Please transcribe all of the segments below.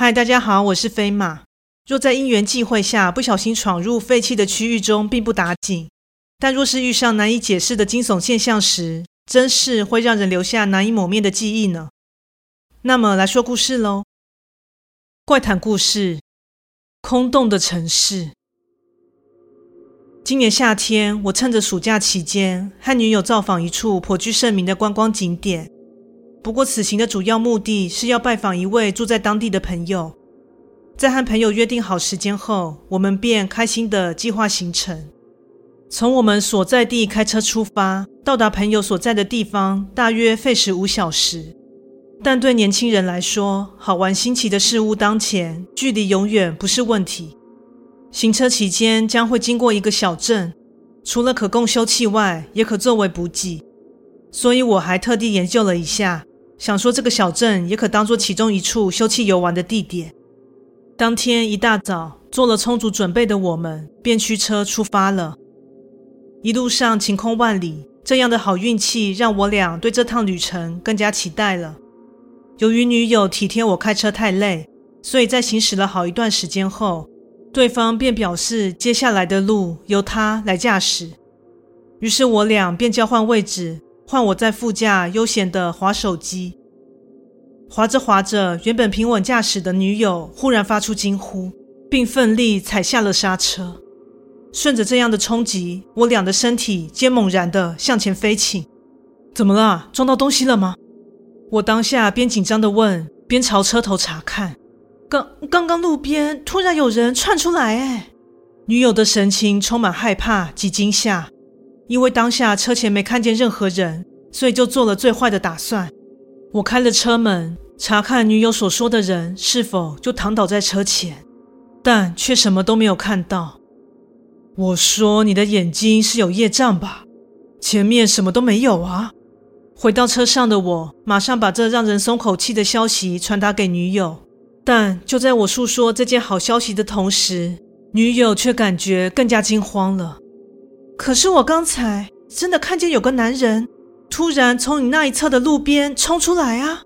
嗨，大家好，我是飞马。若在因缘际会下不小心闯入废弃的区域中，并不打紧；但若是遇上难以解释的惊悚现象时，真是会让人留下难以抹灭的记忆呢。那么来说故事喽。怪谈故事：空洞的城市。今年夏天，我趁着暑假期间，和女友造访一处颇具盛名的观光景点。不过，此行的主要目的是要拜访一位住在当地的朋友。在和朋友约定好时间后，我们便开心地计划行程。从我们所在地开车出发，到达朋友所在的地方，大约费时五小时。但对年轻人来说，好玩新奇的事物当前，距离永远不是问题。行车期间将会经过一个小镇，除了可供休憩外，也可作为补给。所以我还特地研究了一下。想说这个小镇也可当做其中一处休憩游玩的地点。当天一大早，做了充足准备的我们便驱车出发了。一路上晴空万里，这样的好运气让我俩对这趟旅程更加期待了。由于女友体贴我开车太累，所以在行驶了好一段时间后，对方便表示接下来的路由她来驾驶。于是我俩便交换位置。换我在副驾悠闲地滑手机，滑着滑着，原本平稳驾驶的女友忽然发出惊呼，并奋力踩下了刹车。顺着这样的冲击，我俩的身体皆猛然地向前飞起。怎么了？撞到东西了吗？我当下边紧张地问，边朝车头查看。刚刚刚路边突然有人窜出来，哎！女友的神情充满害怕及惊吓。因为当下车前没看见任何人，所以就做了最坏的打算。我开了车门，查看女友所说的人是否就躺倒在车前，但却什么都没有看到。我说：“你的眼睛是有业障吧？前面什么都没有啊！”回到车上的我，马上把这让人松口气的消息传达给女友。但就在我诉说这件好消息的同时，女友却感觉更加惊慌了。可是我刚才真的看见有个男人突然从你那一侧的路边冲出来啊！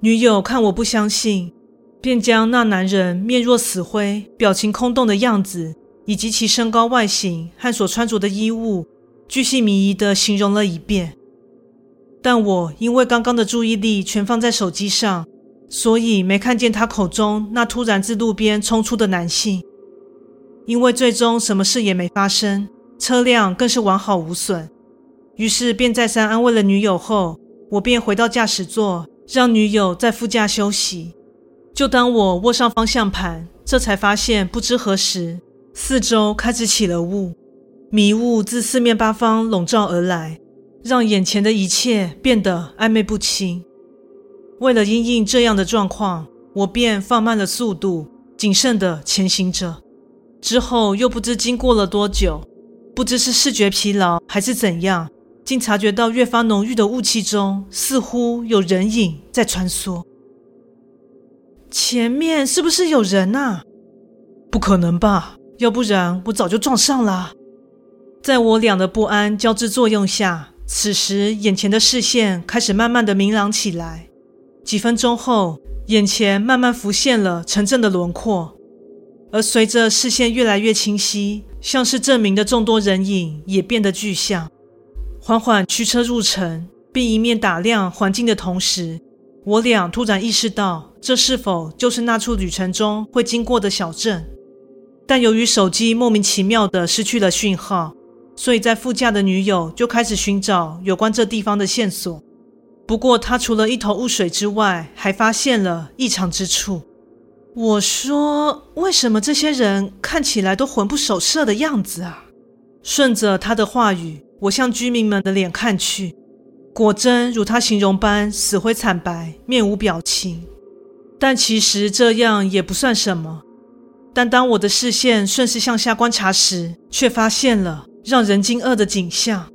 女友看我不相信，便将那男人面若死灰、表情空洞的样子，以及其身高、外形和所穿着的衣物，巨细靡遗地形容了一遍。但我因为刚刚的注意力全放在手机上，所以没看见他口中那突然自路边冲出的男性。因为最终什么事也没发生。车辆更是完好无损，于是便再三安慰了女友后，我便回到驾驶座，让女友在副驾休息。就当我握上方向盘，这才发现不知何时，四周开始起了雾，迷雾自四面八方笼罩而来，让眼前的一切变得暧昧不清。为了应应这样的状况，我便放慢了速度，谨慎地前行着。之后又不知经过了多久。不知是视觉疲劳还是怎样，竟察觉到越发浓郁的雾气中似乎有人影在穿梭。前面是不是有人啊？不可能吧，要不然我早就撞上了。在我俩的不安交织作用下，此时眼前的视线开始慢慢的明朗起来。几分钟后，眼前慢慢浮现了城镇的轮廓，而随着视线越来越清晰。像是证明的众多人影也变得具象，缓缓驱车入城，并一面打量环境的同时，我俩突然意识到，这是否就是那处旅程中会经过的小镇？但由于手机莫名其妙的失去了讯号，所以在副驾的女友就开始寻找有关这地方的线索。不过，她除了一头雾水之外，还发现了异常之处。我说：“为什么这些人看起来都魂不守舍的样子啊？”顺着他的话语，我向居民们的脸看去，果真如他形容般死灰惨白，面无表情。但其实这样也不算什么。但当我的视线顺势向下观察时，却发现了让人惊愕的景象：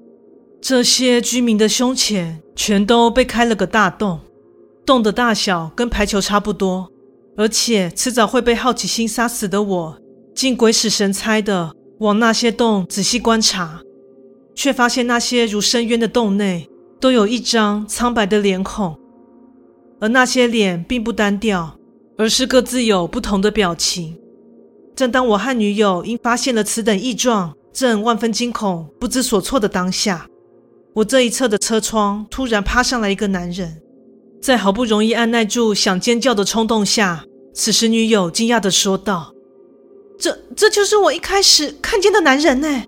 这些居民的胸前全都被开了个大洞，洞的大小跟排球差不多。而且迟早会被好奇心杀死的我，竟鬼使神差的往那些洞仔细观察，却发现那些如深渊的洞内都有一张苍白的脸孔，而那些脸并不单调，而是各自有不同的表情。正当我和女友因发现了此等异状，正万分惊恐、不知所措的当下，我这一侧的车窗突然趴上来一个男人，在好不容易按耐住想尖叫的冲动下，此时女友惊讶地说道：“这这就是我一开始看见的男人呢！”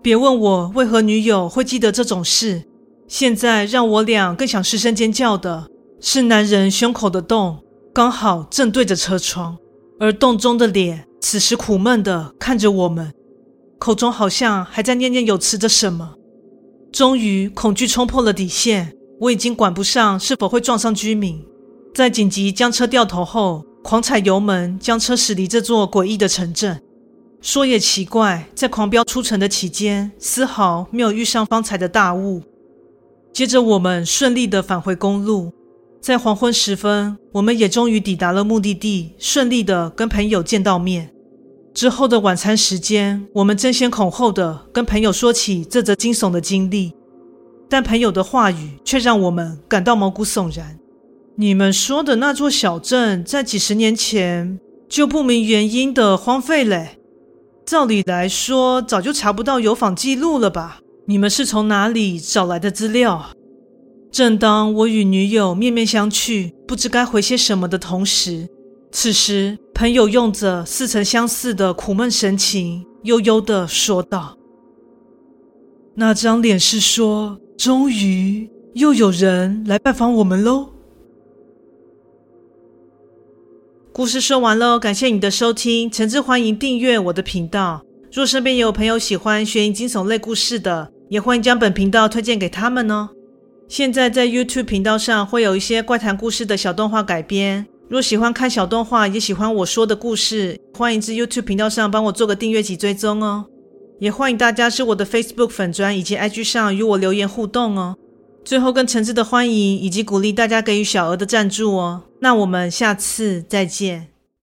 别问我为何女友会记得这种事，现在让我俩更想失声尖叫的是男人胸口的洞，刚好正对着车窗，而洞中的脸此时苦闷的看着我们，口中好像还在念念有词着什么。终于，恐惧冲破了底线。我已经管不上是否会撞上居民，在紧急将车掉头后，狂踩油门将车驶离这座诡异的城镇。说也奇怪，在狂飙出城的期间，丝毫没有遇上方才的大雾。接着，我们顺利的返回公路。在黄昏时分，我们也终于抵达了目的地，顺利的跟朋友见到面。之后的晚餐时间，我们争先恐后的跟朋友说起这则惊悚的经历，但朋友的话语却让我们感到毛骨悚然。你们说的那座小镇，在几十年前就不明原因的荒废了，照理来说，早就查不到有访记录了吧？你们是从哪里找来的资料？正当我与女友面面相觑，不知该回些什么的同时，此时朋友用着似曾相似的苦闷神情，悠悠地说道：“那张脸是说，终于又有人来拜访我们喽。”故事说完喽，感谢你的收听，诚挚欢迎订阅我的频道。若身边也有朋友喜欢悬疑惊悚类故事的，也欢迎将本频道推荐给他们哦。现在在 YouTube 频道上会有一些怪谈故事的小动画改编。若喜欢看小动画，也喜欢我说的故事，欢迎至 YouTube 频道上帮我做个订阅及追踪哦。也欢迎大家是我的 Facebook 粉专以及 IG 上与我留言互动哦。最后，更诚挚的欢迎以及鼓励大家给予小额的赞助哦。那我们下次再见。